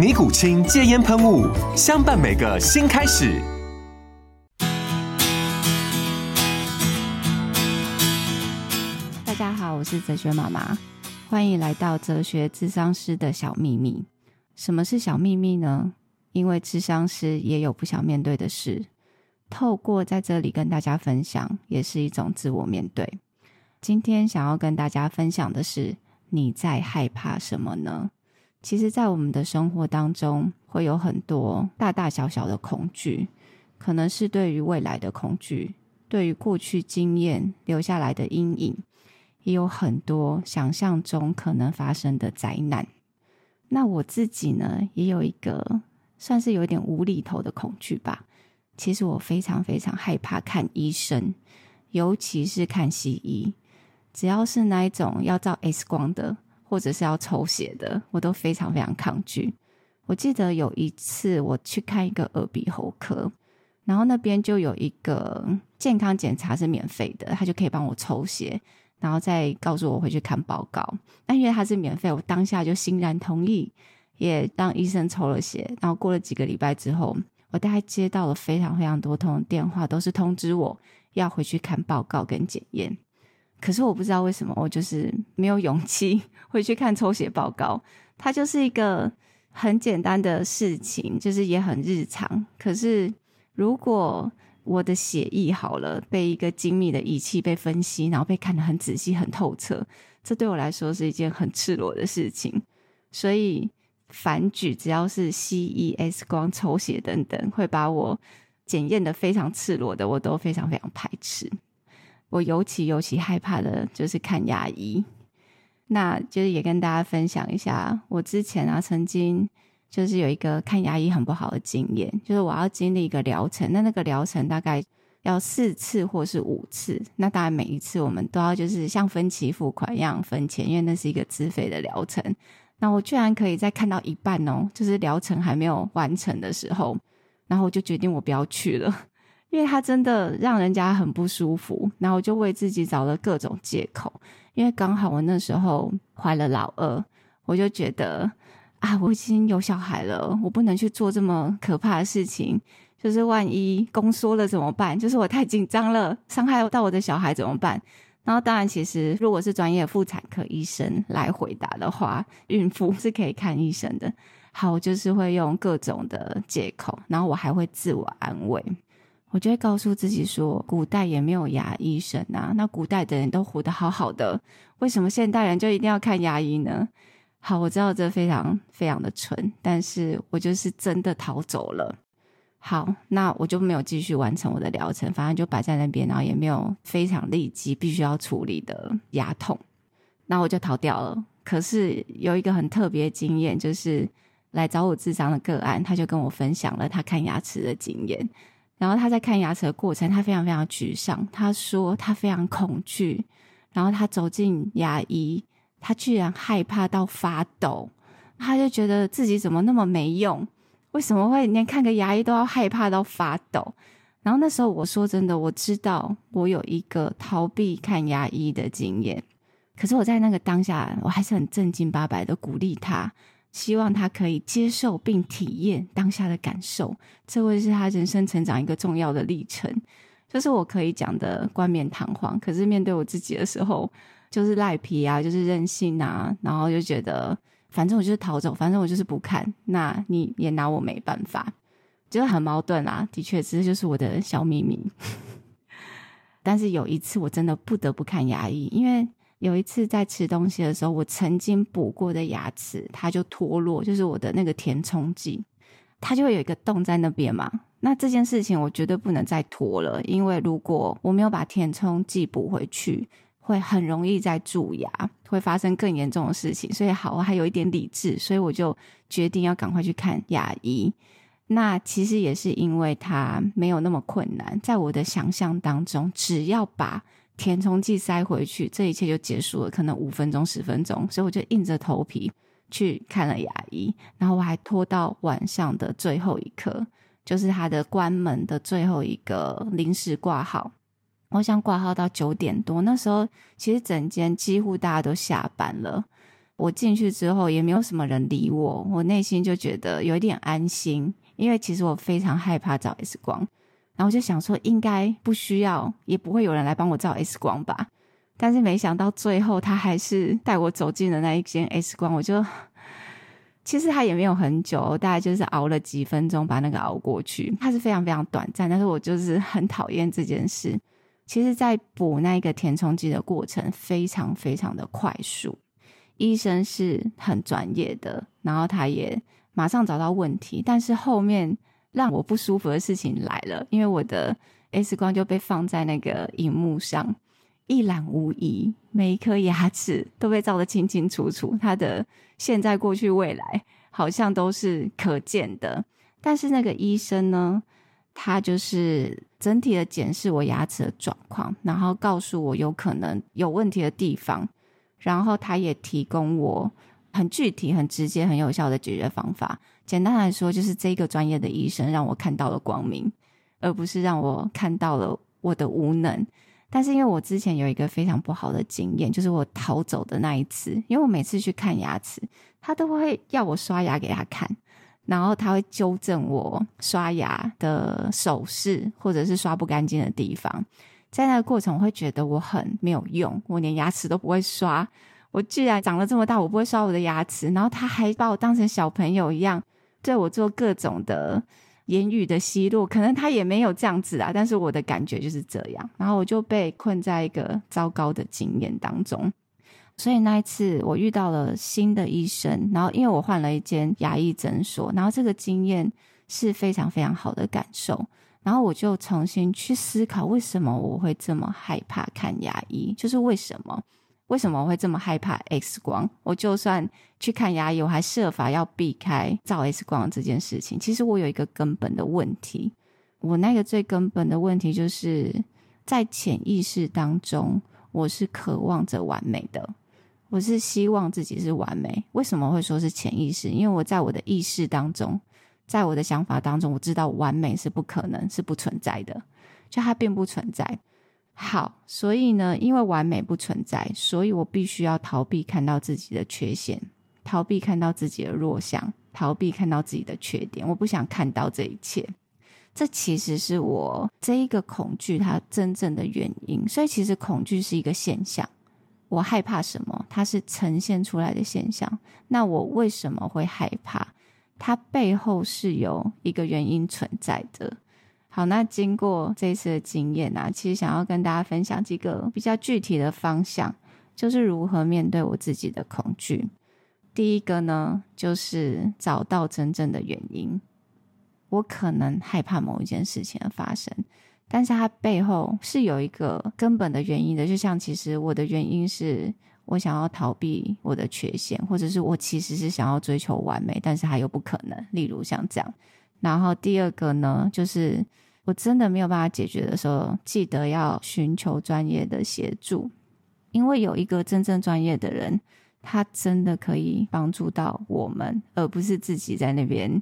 尼古清戒烟喷雾，相伴每个新开始。大家好，我是哲学妈妈，欢迎来到哲学智商师的小秘密。什么是小秘密呢？因为智商师也有不想面对的事，透过在这里跟大家分享，也是一种自我面对。今天想要跟大家分享的是，你在害怕什么呢？其实，在我们的生活当中，会有很多大大小小的恐惧，可能是对于未来的恐惧，对于过去经验留下来的阴影，也有很多想象中可能发生的灾难。那我自己呢，也有一个算是有点无厘头的恐惧吧。其实我非常非常害怕看医生，尤其是看西医，只要是那一种要照 X 光的。或者是要抽血的，我都非常非常抗拒。我记得有一次我去看一个耳鼻喉科，然后那边就有一个健康检查是免费的，他就可以帮我抽血，然后再告诉我回去看报告。但因为他是免费，我当下就欣然同意，也让医生抽了血。然后过了几个礼拜之后，我大概接到了非常非常多通电话，都是通知我要回去看报告跟检验。可是我不知道为什么，我就是没有勇气 回去看抽血报告。它就是一个很简单的事情，就是也很日常。可是如果我的血液好了，被一个精密的仪器被分析，然后被看得很仔细、很透彻，这对我来说是一件很赤裸的事情。所以反举只要是 C E S 光、抽血等等，会把我检验得非常赤裸的，我都非常非常排斥。我尤其尤其害怕的就是看牙医，那就是也跟大家分享一下，我之前啊曾经就是有一个看牙医很不好的经验，就是我要经历一个疗程，那那个疗程大概要四次或是五次，那当然每一次我们都要就是像分期付款一样分钱，因为那是一个自费的疗程。那我居然可以在看到一半哦，就是疗程还没有完成的时候，然后我就决定我不要去了。因为他真的让人家很不舒服，然后我就为自己找了各种借口。因为刚好我那时候怀了老二，我就觉得啊，我已经有小孩了，我不能去做这么可怕的事情。就是万一宫缩了怎么办？就是我太紧张了，伤害到我的小孩怎么办？然后当然，其实如果是专业妇产科医生来回答的话，孕妇是可以看医生的。好，我就是会用各种的借口，然后我还会自我安慰。我就会告诉自己说，古代也没有牙医生啊，那古代的人都活得好好的，为什么现代人就一定要看牙医呢？好，我知道这非常非常的蠢，但是我就是真的逃走了。好，那我就没有继续完成我的疗程，反正就摆在那边，然后也没有非常立即必须要处理的牙痛，那我就逃掉了。可是有一个很特别的经验，就是来找我咨商的个案，他就跟我分享了他看牙齿的经验。然后他在看牙齿的过程，他非常非常沮丧。他说他非常恐惧，然后他走进牙医，他居然害怕到发抖。他就觉得自己怎么那么没用？为什么会连看个牙医都要害怕到发抖？然后那时候我说真的，我知道我有一个逃避看牙医的经验，可是我在那个当下，我还是很正经八百的鼓励他。希望他可以接受并体验当下的感受，这会是他人生成长一个重要的历程。就是我可以讲的冠冕堂皇，可是面对我自己的时候，就是赖皮啊，就是任性啊，然后就觉得反正我就是逃走，反正我就是不看，那你也拿我没办法。就是很矛盾啊。的确，这就是我的小秘密。但是有一次，我真的不得不看牙医，因为有一次在吃东西的时候，我曾经补过的牙齿，它就脱落，就是我的那个填充剂，它就会有一个洞在那边嘛。那这件事情我绝对不能再拖了，因为如果我没有把填充剂补回去，会很容易再蛀牙，会发生更严重的事情。所以好，我还有一点理智，所以我就决定要赶快去看牙医。那其实也是因为它没有那么困难，在我的想象当中，只要把填充剂塞回去，这一切就结束了，可能五分钟、十分钟，所以我就硬着头皮去看了牙医，然后我还拖到晚上的最后一刻，就是他的关门的最后一个临时挂号，我想挂号到九点多，那时候其实整间几乎大家都下班了，我进去之后也没有什么人理我，我内心就觉得有一点安心。因为其实我非常害怕找 X 光，然后就想说应该不需要，也不会有人来帮我照 X 光吧。但是没想到最后他还是带我走进了那一间 X 光，我就其实他也没有很久，大概就是熬了几分钟把那个熬过去。他是非常非常短暂，但是我就是很讨厌这件事。其实，在补那个填充剂的过程非常非常的快速，医生是很专业的，然后他也。马上找到问题，但是后面让我不舒服的事情来了，因为我的 X 光就被放在那个荧幕上，一览无遗，每一颗牙齿都被照得清清楚楚，它的现在、过去、未来好像都是可见的。但是那个医生呢，他就是整体的检视我牙齿的状况，然后告诉我有可能有问题的地方，然后他也提供我。很具体、很直接、很有效的解决方法。简单来说，就是这个专业的医生让我看到了光明，而不是让我看到了我的无能。但是因为我之前有一个非常不好的经验，就是我逃走的那一次。因为我每次去看牙齿，他都会要我刷牙给他看，然后他会纠正我刷牙的手势，或者是刷不干净的地方。在那个过程，我会觉得我很没有用，我连牙齿都不会刷。我既然长了这么大，我不会刷我的牙齿，然后他还把我当成小朋友一样，对我做各种的言语的奚落。可能他也没有这样子啊，但是我的感觉就是这样。然后我就被困在一个糟糕的经验当中。所以那一次我遇到了新的医生，然后因为我换了一间牙医诊所，然后这个经验是非常非常好的感受。然后我就重新去思考，为什么我会这么害怕看牙医，就是为什么。为什么我会这么害怕 X 光？我就算去看牙医，我还设法要避开照 X 光这件事情。其实我有一个根本的问题，我那个最根本的问题就是在潜意识当中，我是渴望着完美的，我是希望自己是完美。为什么会说是潜意识？因为我在我的意识当中，在我的想法当中，我知道完美是不可能，是不存在的，就它并不存在。好，所以呢，因为完美不存在，所以我必须要逃避看到自己的缺陷，逃避看到自己的弱项，逃避看到自己的缺点。我不想看到这一切，这其实是我这一个恐惧它真正的原因。所以，其实恐惧是一个现象。我害怕什么？它是呈现出来的现象。那我为什么会害怕？它背后是有一个原因存在的。好，那经过这一次的经验啊，其实想要跟大家分享几个比较具体的方向，就是如何面对我自己的恐惧。第一个呢，就是找到真正的原因。我可能害怕某一件事情的发生，但是它背后是有一个根本的原因的。就像其实我的原因是我想要逃避我的缺陷，或者是我其实是想要追求完美，但是还有不可能。例如像这样。然后第二个呢，就是我真的没有办法解决的时候，记得要寻求专业的协助，因为有一个真正专业的人，他真的可以帮助到我们，而不是自己在那边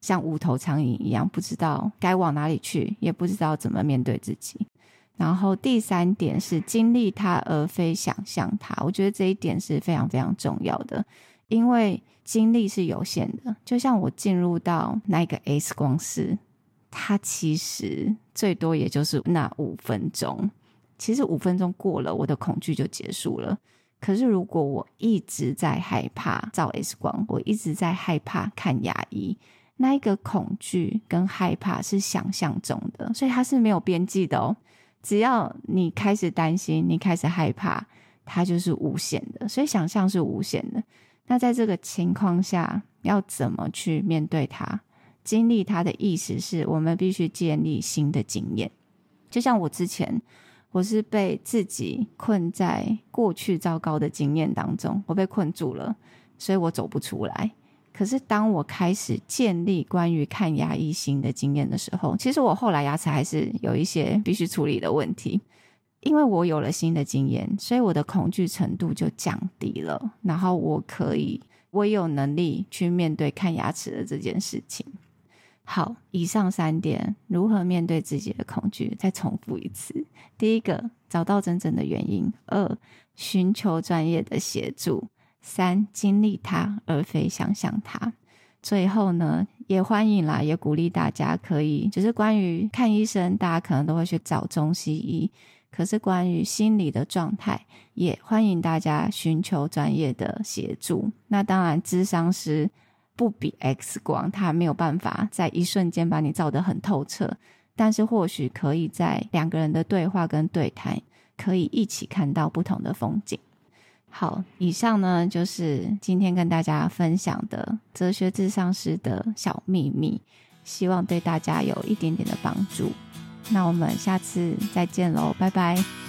像无头苍蝇一样，不知道该往哪里去，也不知道怎么面对自己。然后第三点是经历它而非想象它，我觉得这一点是非常非常重要的。因为精力是有限的，就像我进入到那个 X 光室，它其实最多也就是那五分钟。其实五分钟过了，我的恐惧就结束了。可是如果我一直在害怕照 X 光，我一直在害怕看牙医，那一个恐惧跟害怕是想象中的，所以它是没有边际的哦。只要你开始担心，你开始害怕，它就是无限的。所以想象是无限的。那在这个情况下，要怎么去面对它？经历它的意思是我们必须建立新的经验。就像我之前，我是被自己困在过去糟糕的经验当中，我被困住了，所以我走不出来。可是当我开始建立关于看牙医新的经验的时候，其实我后来牙齿还是有一些必须处理的问题。因为我有了新的经验，所以我的恐惧程度就降低了。然后我可以，我有能力去面对看牙齿的这件事情。好，以上三点如何面对自己的恐惧？再重复一次：第一个，找到真正的原因；二，寻求专业的协助；三，经历它而非想象它。最后呢，也欢迎啦，也鼓励大家可以，就是关于看医生，大家可能都会去找中西医。可是关于心理的状态，也欢迎大家寻求专业的协助。那当然，智商师不比 X 光，他没有办法在一瞬间把你照得很透彻。但是或许可以在两个人的对话跟对谈，可以一起看到不同的风景。好，以上呢就是今天跟大家分享的哲学智商师的小秘密，希望对大家有一点点的帮助。那我们下次再见喽，拜拜。